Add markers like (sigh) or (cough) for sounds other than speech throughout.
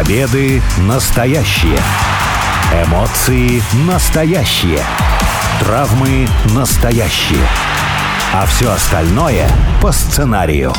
Победы настоящие. Эмоции настоящие. Травмы настоящие. А все остальное по сценарию.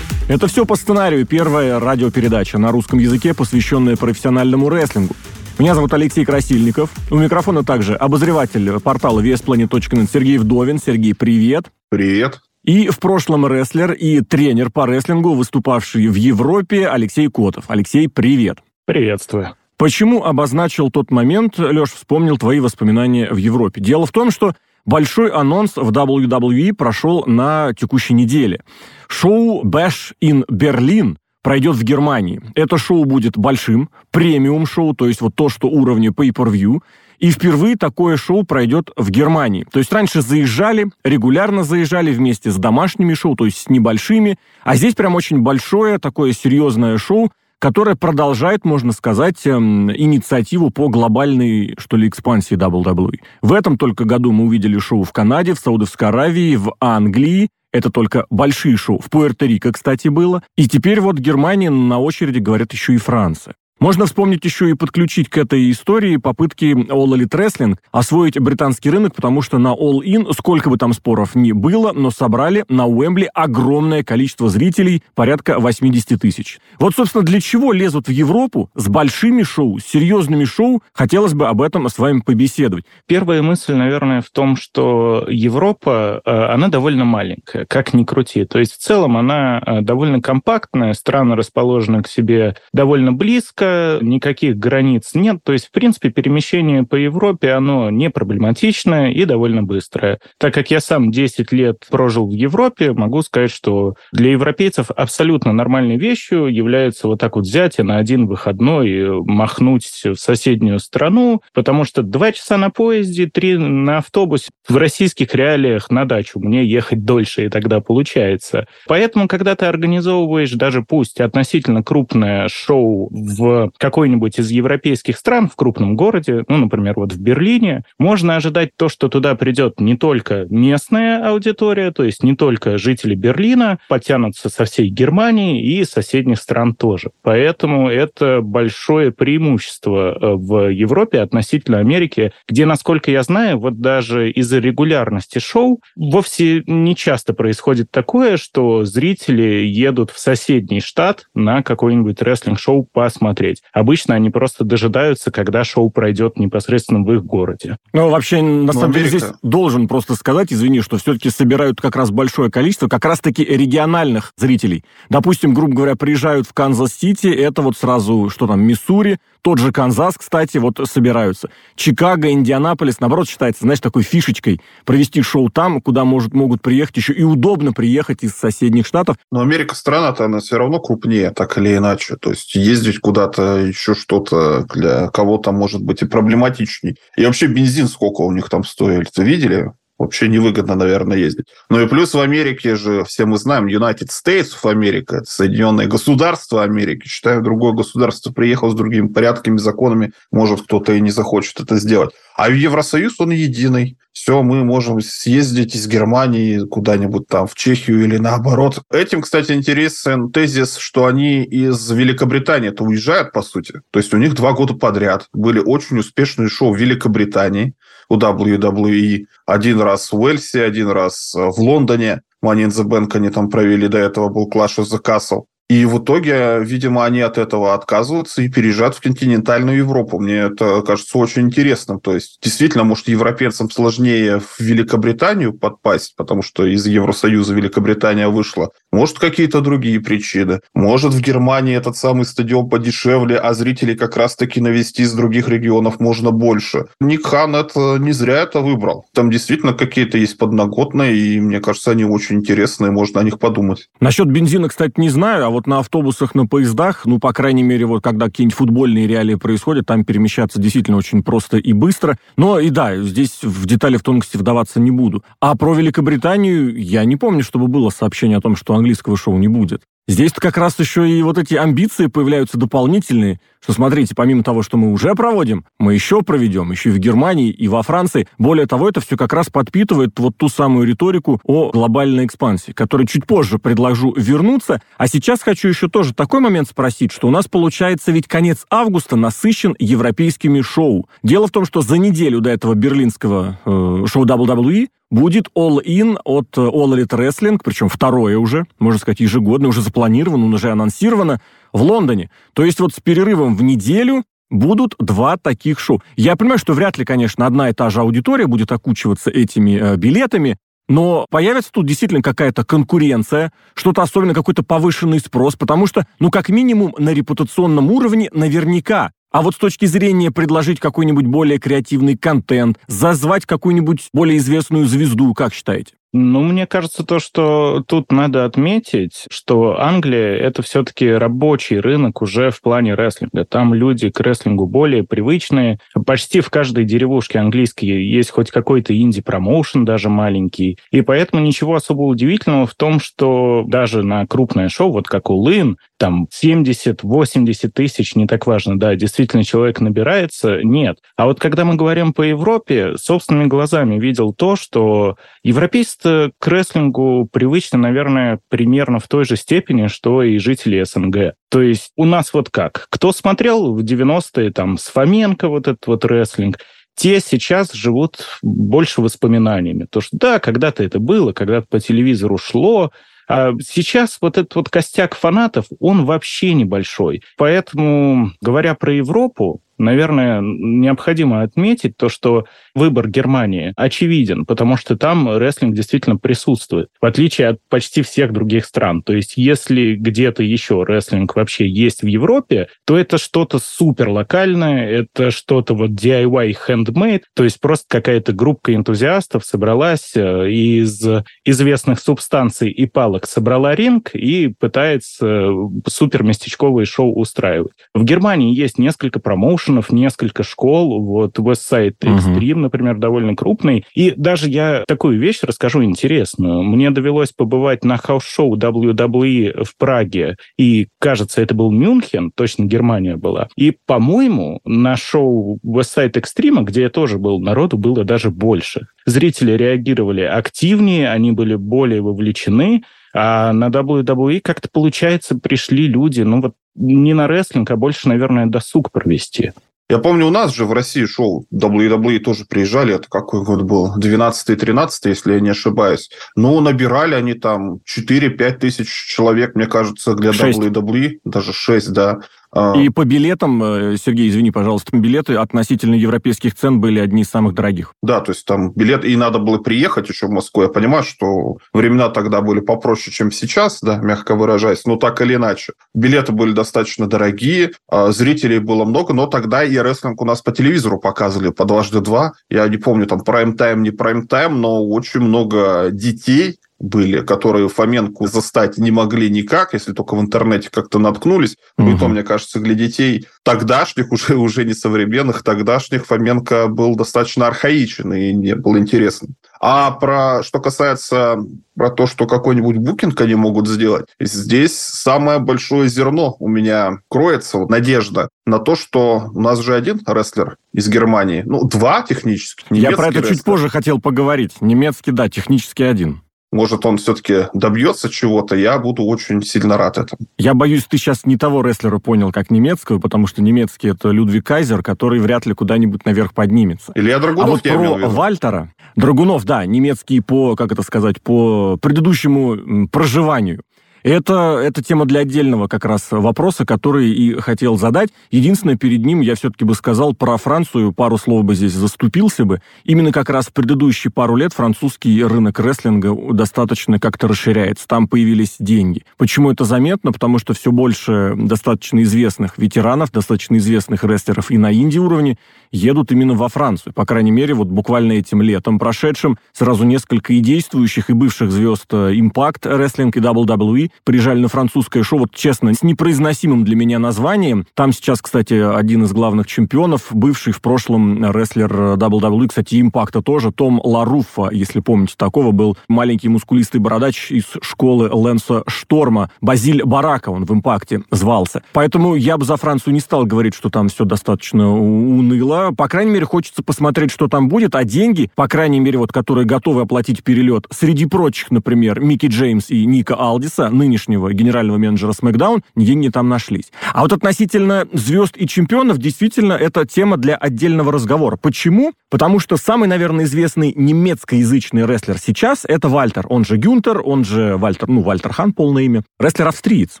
Это все по сценарию. Первая радиопередача на русском языке, посвященная профессиональному рестлингу. Меня зовут Алексей Красильников. У микрофона также обозреватель портала VSPlanet.net Сергей Вдовин. Сергей, привет. Привет. И в прошлом рестлер и тренер по рестлингу, выступавший в Европе, Алексей Котов. Алексей, привет. Приветствую. Почему обозначил тот момент, Леш, вспомнил твои воспоминания в Европе? Дело в том, что большой анонс в WWE прошел на текущей неделе. Шоу Bash in Berlin пройдет в Германии. Это шоу будет большим, премиум-шоу, то есть вот то, что уровня pay-per-view. И впервые такое шоу пройдет в Германии. То есть раньше заезжали, регулярно заезжали вместе с домашними шоу, то есть с небольшими. А здесь прям очень большое, такое серьезное шоу, которое продолжает, можно сказать, эм, инициативу по глобальной, что ли, экспансии WWE. В этом только году мы увидели шоу в Канаде, в Саудовской Аравии, в Англии, это только большие шоу. В Пуэрто-Рико, кстати, было. И теперь вот Германия на очереди, говорят, еще и Франция. Можно вспомнить еще и подключить к этой истории попытки All Elite Wrestling освоить британский рынок, потому что на All In, сколько бы там споров ни было, но собрали на Уэмбли огромное количество зрителей, порядка 80 тысяч. Вот, собственно, для чего лезут в Европу с большими шоу, с серьезными шоу, хотелось бы об этом с вами побеседовать. Первая мысль, наверное, в том, что Европа, э, она довольно маленькая, как ни крути. То есть в целом она э, довольно компактная, страны расположены к себе довольно близко, никаких границ нет. То есть, в принципе, перемещение по Европе, оно не проблематичное и довольно быстрое. Так как я сам 10 лет прожил в Европе, могу сказать, что для европейцев абсолютно нормальной вещью является вот так вот взять и на один выходной махнуть в соседнюю страну, потому что два часа на поезде, три на автобусе. В российских реалиях на дачу мне ехать дольше, и тогда получается. Поэтому, когда ты организовываешь даже пусть относительно крупное шоу в какой-нибудь из европейских стран в крупном городе, ну, например, вот в Берлине, можно ожидать то, что туда придет не только местная аудитория, то есть не только жители Берлина, подтянутся со всей Германии и соседних стран тоже. Поэтому это большое преимущество э, в Европе относительно Америки, где, насколько я знаю, вот даже из-за регулярности шоу вовсе не часто происходит такое, что зрители едут в соседний штат на какой-нибудь рестлинг-шоу посмотреть смотреть. Обычно они просто дожидаются, когда шоу пройдет непосредственно в их городе. Ну, вообще, на самом деле, здесь должен просто сказать, извини, что все-таки собирают как раз большое количество как раз-таки региональных зрителей. Допустим, грубо говоря, приезжают в Канзас-Сити, это вот сразу, что там, Миссури, тот же Канзас, кстати, вот собираются. Чикаго, Индианаполис, наоборот, считается, знаешь, такой фишечкой провести шоу там, куда может, могут приехать еще и удобно приехать из соседних штатов. Но Америка страна-то, она все равно крупнее, так или иначе. То есть ездить куда-то, еще что-то для кого-то может быть и проблематичней. И вообще бензин сколько у них там стоит, видели? Вообще невыгодно, наверное, ездить. Ну и плюс в Америке же, все мы знаем, United States of America, Соединенные Государства Америки. Считаю, другое государство приехал с другими порядками, законами, может, кто-то и не захочет это сделать. А Евросоюз он единый. Все, мы можем съездить из Германии куда-нибудь там в Чехию или наоборот. Этим, кстати, интересен тезис, что они из Великобритании-то уезжают, по сути. То есть у них два года подряд были очень успешные шоу в Великобритании у WWE. Один раз в Уэльсе, один раз в Лондоне. Money in the Bank они там провели, до этого был Clash of the Castle. И в итоге, видимо, они от этого отказываются и переезжают в континентальную Европу. Мне это кажется очень интересным. То есть, действительно, может, европейцам сложнее в Великобританию подпасть, потому что из Евросоюза Великобритания вышла. Может, какие-то другие причины. Может, в Германии этот самый стадион подешевле, а зрителей как раз-таки навести из других регионов можно больше. Ник Хан это не зря это выбрал. Там действительно какие-то есть подноготные, и мне кажется, они очень интересные, можно о них подумать. Насчет бензина, кстати, не знаю, а вот на автобусах, на поездах, ну, по крайней мере, вот когда какие-нибудь футбольные реалии происходят, там перемещаться действительно очень просто и быстро. Но и да, здесь в детали, в тонкости вдаваться не буду. А про Великобританию я не помню, чтобы было сообщение о том, что английского шоу не будет. Здесь как раз еще и вот эти амбиции появляются дополнительные, что, смотрите, помимо того, что мы уже проводим, мы еще проведем, еще и в Германии, и во Франции. Более того, это все как раз подпитывает вот ту самую риторику о глобальной экспансии, которой чуть позже предложу вернуться. А сейчас хочу еще тоже такой момент спросить, что у нас получается ведь конец августа насыщен европейскими шоу. Дело в том, что за неделю до этого берлинского э, шоу WWE будет All In от э, All Elite Wrestling, причем второе уже, можно сказать, ежегодно, уже запланировано, уже анонсировано в Лондоне. То есть вот с перерывом в неделю будут два таких шоу. Я понимаю, что вряд ли, конечно, одна и та же аудитория будет окучиваться этими э, билетами, но появится тут действительно какая-то конкуренция, что-то особенно какой-то повышенный спрос, потому что, ну, как минимум, на репутационном уровне наверняка а вот с точки зрения предложить какой-нибудь более креативный контент, зазвать какую-нибудь более известную звезду, как считаете? Ну, мне кажется, то, что тут надо отметить, что Англия — это все-таки рабочий рынок уже в плане рестлинга. Там люди к рестлингу более привычные. Почти в каждой деревушке английской есть хоть какой-то инди-промоушен, даже маленький. И поэтому ничего особо удивительного в том, что даже на крупное шоу, вот как у Лын, там 70-80 тысяч, не так важно, да, действительно человек набирается, нет. А вот когда мы говорим по Европе, собственными глазами видел то, что европейцы к рестлингу привычны, наверное, примерно в той же степени, что и жители СНГ. То есть у нас вот как? Кто смотрел в 90-е, там, с Фоменко вот этот вот рестлинг, те сейчас живут больше воспоминаниями. То, что да, когда-то это было, когда-то по телевизору шло, сейчас вот этот вот костяк фанатов, он вообще небольшой. Поэтому, говоря про Европу, наверное, необходимо отметить то, что выбор Германии очевиден, потому что там рестлинг действительно присутствует, в отличие от почти всех других стран. То есть если где-то еще рестлинг вообще есть в Европе, то это что-то супер локальное, это что-то вот DIY handmade, то есть просто какая-то группа энтузиастов собралась э, из известных субстанций и палок собрала ринг и пытается э, супер местечковые шоу устраивать. В Германии есть несколько промоушенов, несколько школ, вот Westside Extreme, например, довольно крупный. И даже я такую вещь расскажу интересную. Мне довелось побывать на хаус-шоу WWE в Праге, и, кажется, это был Мюнхен, точно Германия была. И, по-моему, на шоу Westside Extreme, где я тоже был, народу было даже больше. Зрители реагировали активнее, они были более вовлечены, а на WWE как-то, получается, пришли люди, ну вот не на рестлинг, а больше, наверное, досуг провести. Я помню, у нас же в России шоу WWE тоже приезжали, это какой год был? 12-13, если я не ошибаюсь. Ну, набирали они там 4-5 тысяч человек, мне кажется, для 6. WWE, даже 6, да. А. И по билетам, э, Сергей, извини, пожалуйста, билеты относительно европейских цен были одни из самых дорогих. Да, то есть там билет, и надо было приехать еще в Москву. Я понимаю, что времена тогда были попроще, чем сейчас, да, мягко выражаясь, но так или иначе. Билеты были достаточно дорогие, а зрителей было много, но тогда и рестлинг у нас по телевизору показывали по дважды два. Я не помню, там прайм-тайм, не прайм-тайм, но очень много детей были, которые Фоменку застать не могли никак, если только в интернете как-то наткнулись. Угу. И то, мне кажется, для детей тогдашних, (laughs) уже, уже не современных, тогдашних Фоменко был достаточно архаичен и не был интересен. А про что касается про то, что какой-нибудь букинг они могут сделать, здесь самое большое зерно у меня кроется, вот, надежда на то, что у нас же один рестлер из Германии, ну, два технически. Я про это рестлер. чуть позже хотел поговорить. Немецкий, да, технически один может, он все-таки добьется чего-то, я буду очень сильно рад этому. Я боюсь, ты сейчас не того рестлера понял, как немецкого, потому что немецкий это Людвиг Кайзер, который вряд ли куда-нибудь наверх поднимется. Илья Драгунов, а вот про Вальтера, Драгунов, да, немецкий по, как это сказать, по предыдущему проживанию. Это, это тема для отдельного как раз вопроса, который и хотел задать. Единственное, перед ним я все-таки бы сказал про Францию, пару слов бы здесь заступился бы. Именно как раз в предыдущие пару лет французский рынок рестлинга достаточно как-то расширяется. Там появились деньги. Почему это заметно? Потому что все больше достаточно известных ветеранов, достаточно известных рестлеров и на инди-уровне едут именно во Францию. По крайней мере, вот буквально этим летом прошедшим сразу несколько и действующих, и бывших звезд Impact Wrestling и WWE приезжали на французское шоу, вот честно, с непроизносимым для меня названием. Там сейчас, кстати, один из главных чемпионов, бывший в прошлом рестлер WWE, кстати, импакта тоже, Том Ларуффа, если помните, такого был маленький мускулистый бородач из школы Лэнса Шторма. Базиль Барака он в импакте звался. Поэтому я бы за Францию не стал говорить, что там все достаточно уныло. По крайней мере, хочется посмотреть, что там будет, а деньги, по крайней мере, вот которые готовы оплатить перелет, среди прочих, например, Микки Джеймс и Ника Алдиса, нынешнего генерального менеджера SmackDown, деньги там нашлись. А вот относительно звезд и чемпионов, действительно, это тема для отдельного разговора. Почему? Потому что самый, наверное, известный немецкоязычный рестлер сейчас — это Вальтер. Он же Гюнтер, он же Вальтер, ну, Вальтер Хан, полное имя. Рестлер-австриец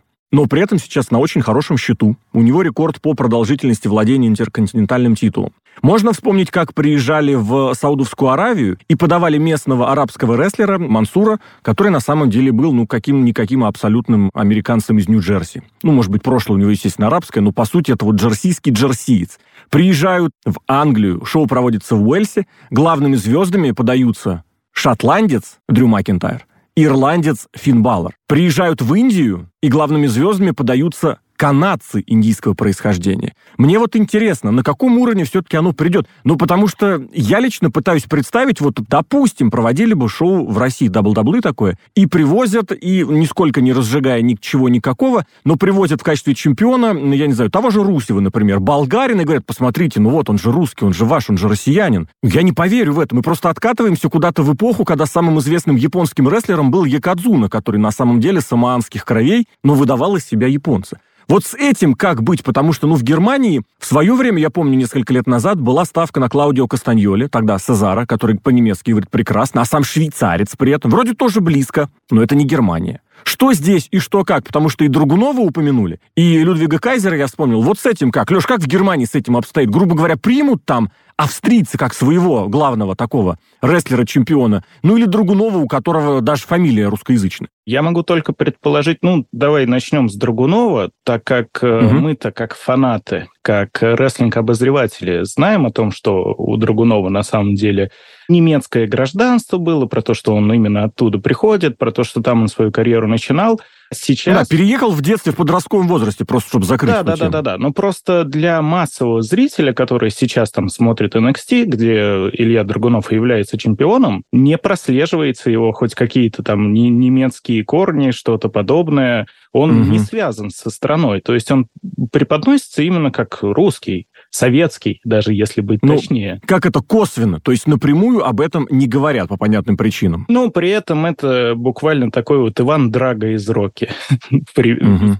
но при этом сейчас на очень хорошем счету. У него рекорд по продолжительности владения интерконтинентальным титулом. Можно вспомнить, как приезжали в Саудовскую Аравию и подавали местного арабского рестлера Мансура, который на самом деле был, ну, каким-никаким абсолютным американцем из Нью-Джерси. Ну, может быть, прошлое у него, естественно, арабское, но, по сути, это вот джерсийский джерсиец. Приезжают в Англию, шоу проводится в Уэльсе, главными звездами подаются шотландец Дрю Макентайр, ирландец Финн. Приезжают в Индию, и главными звездами подаются канадцы индийского происхождения. Мне вот интересно, на каком уровне все-таки оно придет? Ну, потому что я лично пытаюсь представить, вот, допустим, проводили бы шоу в России, WWE такое, и привозят, и нисколько не разжигая ничего никакого, но привозят в качестве чемпиона, ну, я не знаю, того же Русева, например, болгарин, и говорят, посмотрите, ну вот, он же русский, он же ваш, он же россиянин. Я не поверю в это, мы просто откатываемся куда-то в эпоху, когда самым известным японским рестлером был Якадзуна, который на самом деле самоанских кровей, но выдавал из себя японца. Вот с этим как быть? Потому что, ну, в Германии в свое время, я помню, несколько лет назад была ставка на Клаудио Кастаньоле, тогда Сезара, который по-немецки говорит прекрасно, а сам швейцарец при этом. Вроде тоже близко, но это не Германия. Что здесь и что как? Потому что и Другунова упомянули, и Людвига Кайзера я вспомнил. Вот с этим как? Леш, как в Германии с этим обстоит? Грубо говоря, примут там австрийцы как своего главного такого рестлера-чемпиона, ну или Другунова, у которого даже фамилия русскоязычная? Я могу только предположить, ну, давай начнем с Другунова, так как угу. мы-то как фанаты, как рестлинг-обозреватели знаем о том, что у Другунова на самом деле немецкое гражданство было, про то, что он именно оттуда приходит, про то, что там он свою карьеру начинал. Сейчас... Да, переехал в детстве в подростковом возрасте, просто чтобы закрыть Да, да, да, да, да. Но просто для массового зрителя, который сейчас там смотрит NXT, где Илья Драгунов является чемпионом, не прослеживается его хоть какие-то там немецкие корни, что-то подобное. Он угу. не связан со страной. То есть он преподносится именно как русский советский, даже если быть ну, точнее. Как это косвенно? То есть напрямую об этом не говорят по понятным причинам. Ну, при этом это буквально такой вот Иван Драго из Роки. (laughs)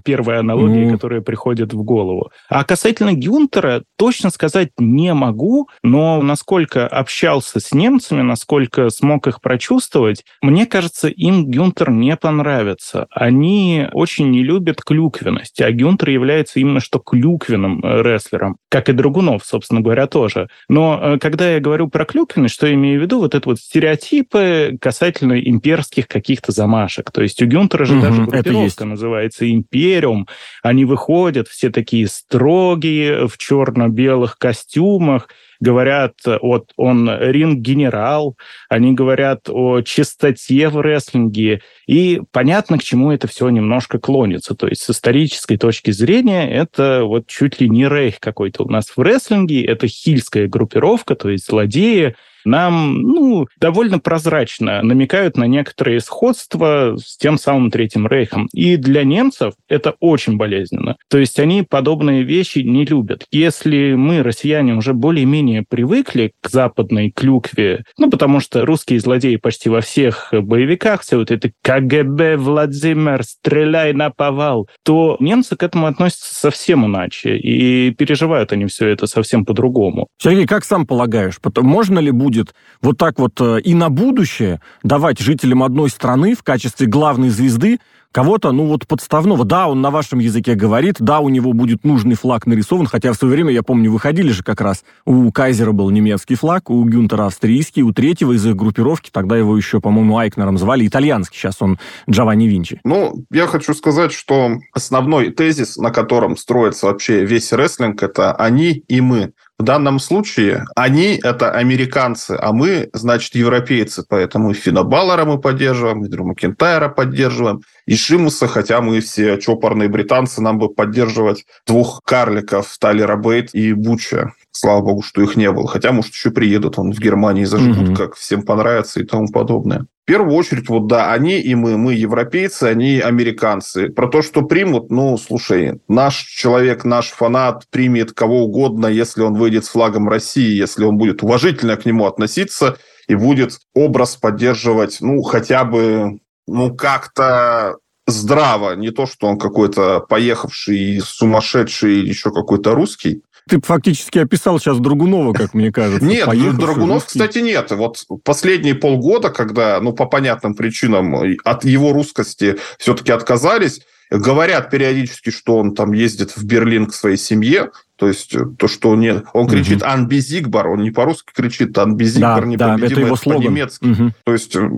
Первая аналогия, которая приходит в голову. А касательно Гюнтера, точно сказать не могу, но насколько общался с немцами, насколько смог их прочувствовать, мне кажется, им Гюнтер не понравится. Они очень не любят клюквенность, а Гюнтер является именно что клюквенным э, рестлером, как и Драгунов, собственно говоря, тоже. Но э, когда я говорю про клюквенность, что я имею в виду? Вот это вот стереотипы касательно имперских каких-то замашек. То есть у Гюнтера же угу, даже группировка называется «Империум». Они выходят все такие строгие, в черно-белых костюмах, говорят, вот он ринг-генерал, они говорят о чистоте в рестлинге, и понятно, к чему это все немножко клонится. То есть с исторической точки зрения это вот чуть ли не рейх какой-то у нас в рестлинге, это хильская группировка, то есть злодеи, нам ну, довольно прозрачно намекают на некоторые сходства с тем самым Третьим Рейхом. И для немцев это очень болезненно. То есть они подобные вещи не любят. Если мы, россияне, уже более-менее привыкли к западной клюкве, ну, потому что русские злодеи почти во всех боевиках, все вот это КГБ, Владимир, стреляй на повал, то немцы к этому относятся совсем иначе. И переживают они все это совсем по-другому. Сергей, как сам полагаешь, можно ли будет будет вот так вот э, и на будущее давать жителям одной страны в качестве главной звезды кого-то, ну вот подставного. Да, он на вашем языке говорит, да, у него будет нужный флаг нарисован, хотя в свое время, я помню, выходили же как раз, у Кайзера был немецкий флаг, у Гюнтера австрийский, у третьего из их группировки, тогда его еще, по-моему, Айкнером звали, итальянский, сейчас он Джованни Винчи. Ну, я хочу сказать, что основной тезис, на котором строится вообще весь рестлинг, это они и мы. В данном случае они – это американцы, а мы, значит, европейцы. Поэтому и Фина Баллара мы поддерживаем, и Дрю Макентайра поддерживаем, и Шимуса, хотя мы все чопорные британцы, нам бы поддерживать двух карликов Талера Бейт и Буча. Слава богу, что их не было. Хотя, может, еще приедут, он в Германии заживут, mm-hmm. как всем понравится и тому подобное. В первую очередь, вот да, они и мы. Мы европейцы, они американцы. Про то, что примут, ну, слушай, наш человек, наш фанат примет кого угодно, если он выйдет с флагом России, если он будет уважительно к нему относиться и будет образ поддерживать, ну, хотя бы, ну, как-то здраво. Не то, что он какой-то поехавший, сумасшедший или еще какой-то русский. Ты фактически описал сейчас Драгунова, как мне кажется. (laughs) Нет, Драгунов, кстати, нет. Вот последние полгода, когда, ну, по понятным причинам от его русскости все-таки отказались, говорят периодически, что он там ездит в Берлин к своей семье, то есть э, то, что он, не, он кричит угу. «Анбизигбар», он не по-русски кричит «Анбизигбар», да, непобедимый, да, это, его слоган. по-немецки. Угу. То есть э,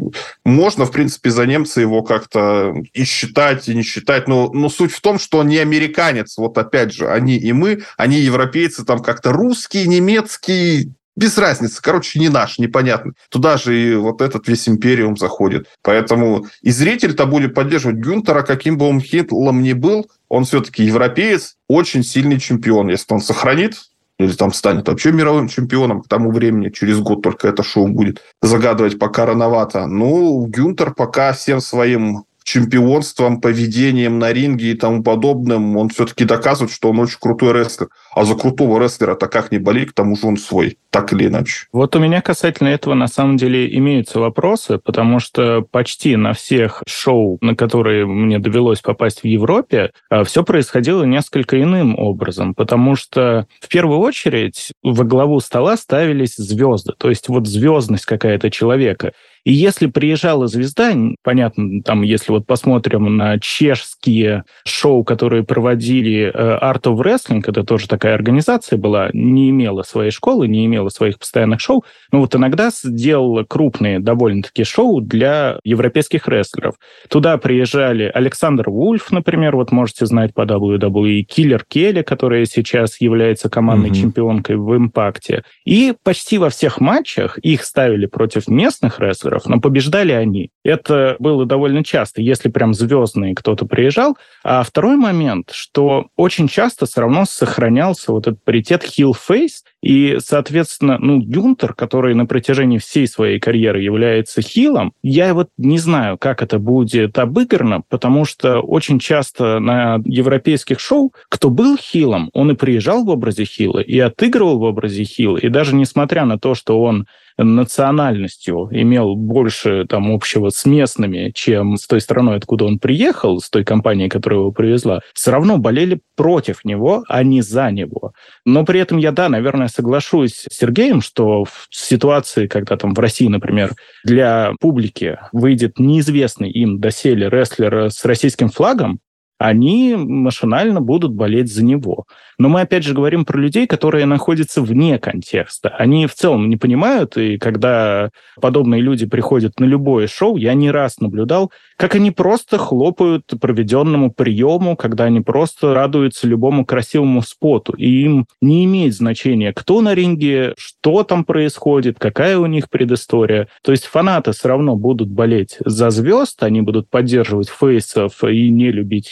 можно, в принципе, за немца его как-то и считать, и не считать, но, но суть в том, что он не американец, вот опять же, они и мы, они европейцы, там как-то русский, немецкий, без разницы. Короче, не наш, непонятно. Туда же и вот этот весь империум заходит. Поэтому и зритель-то будет поддерживать Гюнтера, каким бы он хитлом ни был, он все-таки европеец, очень сильный чемпион. Если он сохранит или там станет вообще мировым чемпионом к тому времени, через год только это шоу будет загадывать пока рановато. Ну, Гюнтер пока всем своим чемпионством, поведением на ринге и тому подобным, он все-таки доказывает, что он очень крутой рестлер. А за крутого рестлера-то как не болеть, к тому же он свой, так или иначе. Вот у меня касательно этого на самом деле имеются вопросы, потому что почти на всех шоу, на которые мне довелось попасть в Европе, а, все происходило несколько иным образом, потому что в первую очередь во главу стола ставились звезды, то есть вот звездность какая-то человека. И если приезжала звезда, понятно, там, если вот посмотрим на чешские шоу, которые проводили э, Art of Wrestling, это тоже такая организация была, не имела своей школы, не имела своих постоянных шоу, но вот иногда сделала крупные довольно-таки шоу для европейских рестлеров. Туда приезжали Александр Вульф, например, вот можете знать по WWE, Киллер Келли, которая сейчас является командной mm-hmm. чемпионкой в Импакте. И почти во всех матчах их ставили против местных рестлеров, рестлеров, но побеждали они. Это было довольно часто, если прям звездный кто-то приезжал. А второй момент, что очень часто все равно сохранялся вот этот паритет heel-face, и, соответственно, ну, Гюнтер, который на протяжении всей своей карьеры является хилом, я вот не знаю, как это будет обыграно, потому что очень часто на европейских шоу, кто был хилом, он и приезжал в образе хила, и отыгрывал в образе хила, и даже несмотря на то, что он национальностью имел больше там общего местными, чем с той страной, откуда он приехал, с той компанией, которая его привезла, все равно болели против него, а не за него. Но при этом я, да, наверное, соглашусь с Сергеем, что в ситуации, когда там в России, например, для публики выйдет неизвестный им доселе рестлер с российским флагом, они машинально будут болеть за него. Но мы опять же говорим про людей, которые находятся вне контекста. Они в целом не понимают, и когда подобные люди приходят на любое шоу, я не раз наблюдал, как они просто хлопают проведенному приему, когда они просто радуются любому красивому споту. И им не имеет значения, кто на ринге, что там происходит, какая у них предыстория. То есть фанаты все равно будут болеть за звезд, они будут поддерживать фейсов и не любить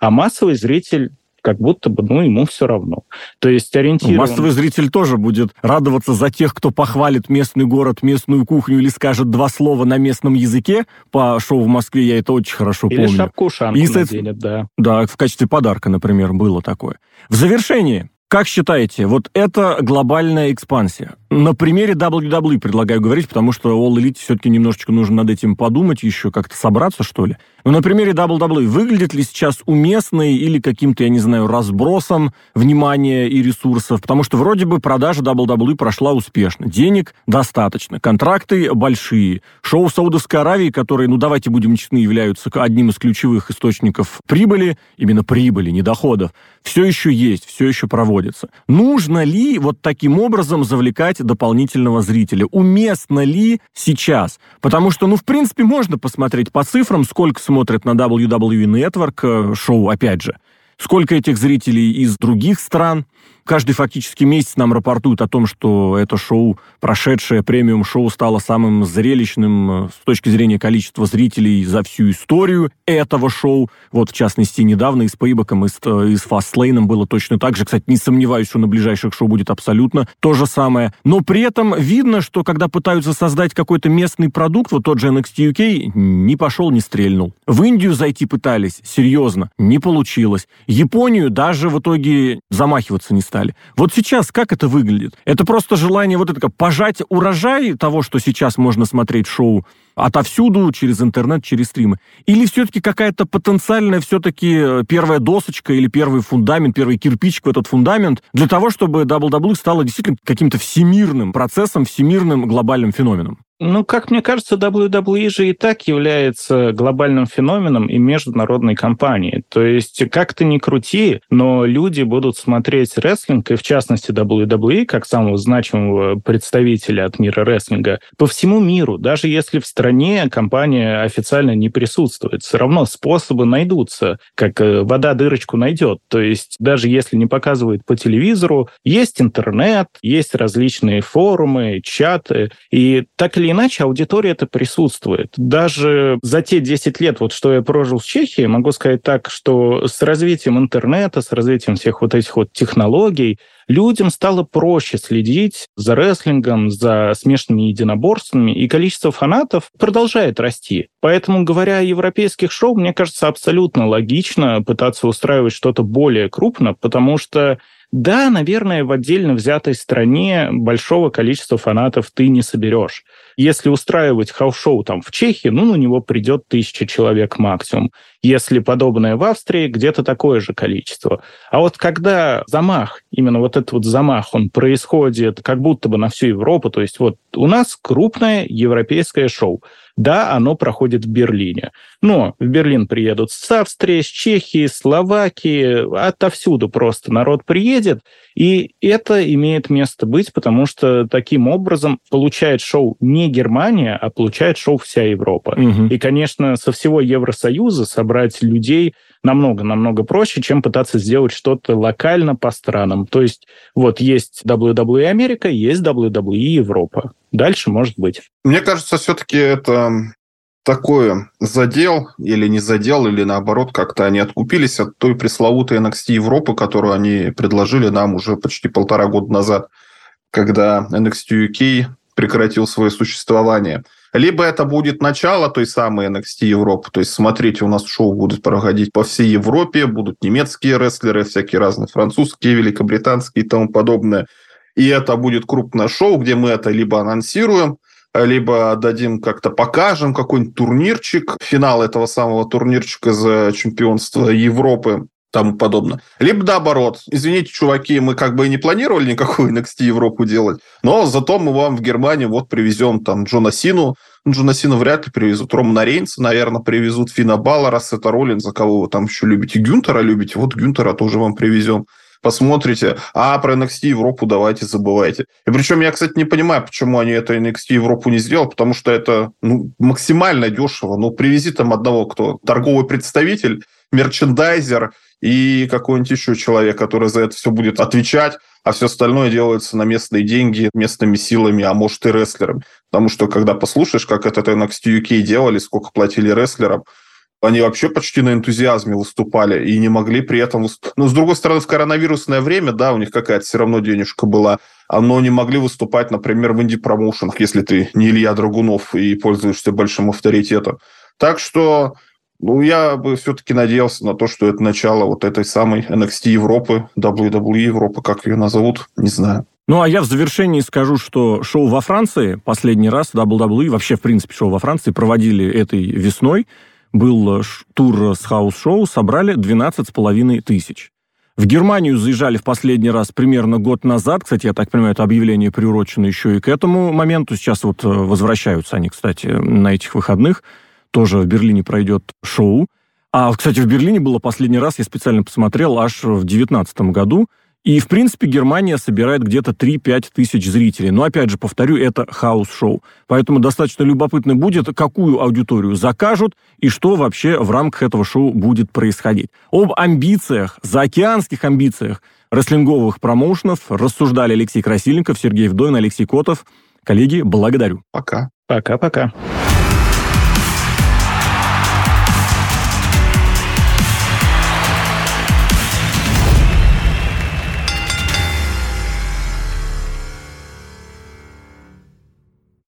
а массовый зритель как будто бы, ну, ему все равно. То есть ориентирован... Массовый зритель тоже будет радоваться за тех, кто похвалит местный город, местную кухню или скажет два слова на местном языке. По шоу в Москве я это очень хорошо или помню. Или шапку-ушанку и, наденет, да. Да, в качестве подарка, например, было такое. В завершении, как считаете, вот это глобальная экспансия? На примере WWE предлагаю говорить, потому что All Elite все-таки немножечко нужно над этим подумать, еще как-то собраться, что ли. Но на примере WWE выглядит ли сейчас уместной или каким-то, я не знаю, разбросом внимания и ресурсов? Потому что вроде бы продажа WWE прошла успешно. Денег достаточно, контракты большие. Шоу Саудовской Аравии, которые, ну давайте будем честны, являются одним из ключевых источников прибыли, именно прибыли, не доходов, все еще есть, все еще проводится. Нужно ли вот таким образом завлекать привлекать дополнительного зрителя. Уместно ли сейчас? Потому что, ну, в принципе, можно посмотреть по цифрам, сколько смотрят на WWE Network э, шоу, опять же. Сколько этих зрителей из других стран. каждый фактически месяц нам рапортуют о том, что это шоу, прошедшее премиум-шоу, стало самым зрелищным э, с точки зрения количества зрителей за всю историю этого шоу. Вот, в частности, недавно и с Пейбаком, и с, э, и с Фастлейном было точно так же. Кстати, не сомневаюсь, что на ближайших шоу будет абсолютно то же самое. Но при этом видно, что когда пытаются создать какой-то местный продукт, вот тот же NXT UK, не пошел, не стрельнул. В Индию зайти пытались, серьезно, не получилось. Японию даже в итоге замахиваться не стали. Вот сейчас как это выглядит? Это просто желание вот это пожать урожай того, что сейчас можно смотреть шоу отовсюду, через интернет, через стримы? Или все-таки какая-то потенциальная все-таки э, первая досочка или первый фундамент, первый кирпичик в этот фундамент для того, чтобы WWE стало действительно каким-то всемирным процессом, всемирным глобальным феноменом? Ну, как мне кажется, WWE же и так является глобальным феноменом и международной компанией. То есть, как ты ни крути, но люди будут смотреть рестлинг, и в частности WWE, как самого значимого представителя от мира рестлинга, по всему миру. Даже если в стране компания официально не присутствует, все равно способы найдутся, как э, вода дырочку найдет. То есть, даже если не показывают по телевизору, есть интернет, есть различные форумы, чаты, и так или иначе аудитория это присутствует. Даже за те 10 лет, вот что я прожил в Чехии, могу сказать так, что с развитием интернета, с развитием всех вот этих вот технологий, людям стало проще следить за рестлингом, за смешанными единоборствами, и количество фанатов продолжает расти. Поэтому, говоря о европейских шоу, мне кажется абсолютно логично пытаться устраивать что-то более крупно, потому что да, наверное, в отдельно взятой стране большого количества фанатов ты не соберешь. Если устраивать хаус-шоу там в Чехии, ну, на него придет тысяча человек максимум. Если подобное в Австрии, где-то такое же количество. А вот когда замах, именно вот этот вот замах, он происходит как будто бы на всю Европу, то есть вот у нас крупное европейское шоу. Да, оно проходит в Берлине. Но в Берлин приедут с Австрии, с Чехии, Словакии, отовсюду просто народ приедет, и это имеет место быть, потому что таким образом получает шоу не Германия, а получает шоу вся Европа. Угу. И, конечно, со всего Евросоюза собрать людей намного-намного проще, чем пытаться сделать что-то локально по странам. То есть вот есть WWE Америка, есть WWE Европа. Дальше может быть. Мне кажется, все-таки это такое задел или не задел, или наоборот, как-то они откупились от той пресловутой NXT Европы, которую они предложили нам уже почти полтора года назад, когда NXT UK прекратил свое существование. Либо это будет начало той самой NXT Европы, то есть, смотрите, у нас шоу будут проходить по всей Европе, будут немецкие рестлеры, всякие разные французские, великобританские и тому подобное – и это будет крупное шоу, где мы это либо анонсируем, либо дадим как-то покажем какой-нибудь турнирчик, финал этого самого турнирчика за чемпионство Европы тому подобное. Либо наоборот. Извините, чуваки, мы как бы и не планировали никакую NXT Европу делать, но зато мы вам в Германии вот привезем там Джона Сину, Джона Сина вряд ли привезут. Романа Рейнса, наверное, привезут. Фина Баллара, Сета Роллинза, кого вы там еще любите. Гюнтера любите? Вот Гюнтера тоже вам привезем посмотрите, а про NXT Европу давайте забывайте. И причем я, кстати, не понимаю, почему они это NXT Европу не сделали, потому что это ну, максимально дешево. Ну, привези там одного, кто торговый представитель, мерчендайзер и какой-нибудь еще человек, который за это все будет отвечать, а все остальное делается на местные деньги, местными силами, а может и рестлерами. Потому что, когда послушаешь, как это NXT UK делали, сколько платили рестлерам, они вообще почти на энтузиазме выступали и не могли при этом... Но, с другой стороны, в коронавирусное время, да, у них какая-то все равно денежка была, но не могли выступать, например, в инди-промоушенах, если ты не Илья Драгунов и пользуешься большим авторитетом. Так что ну, я бы все-таки надеялся на то, что это начало вот этой самой NXT Европы, WWE Европы, как ее назовут, не знаю. Ну, а я в завершении скажу, что шоу во Франции последний раз WWE, вообще, в принципе, шоу во Франции проводили этой весной был э, тур с хаус-шоу, собрали 12,5 тысяч. В Германию заезжали в последний раз примерно год назад. Кстати, я так понимаю, это объявление приурочено еще и к этому моменту. Сейчас вот э, возвращаются они, кстати, на этих выходных. Тоже в Берлине пройдет шоу. А, кстати, в Берлине было последний раз, я специально посмотрел, аж в 2019 году. И, в принципе, Германия собирает где-то 3-5 тысяч зрителей. Но, опять же, повторю, это хаус-шоу. Поэтому достаточно любопытно будет, какую аудиторию закажут и что вообще в рамках этого шоу будет происходить. Об амбициях, заокеанских амбициях рестлинговых промоушенов рассуждали Алексей Красильников, Сергей Вдовин, Алексей Котов. Коллеги, благодарю. Пока. Пока-пока.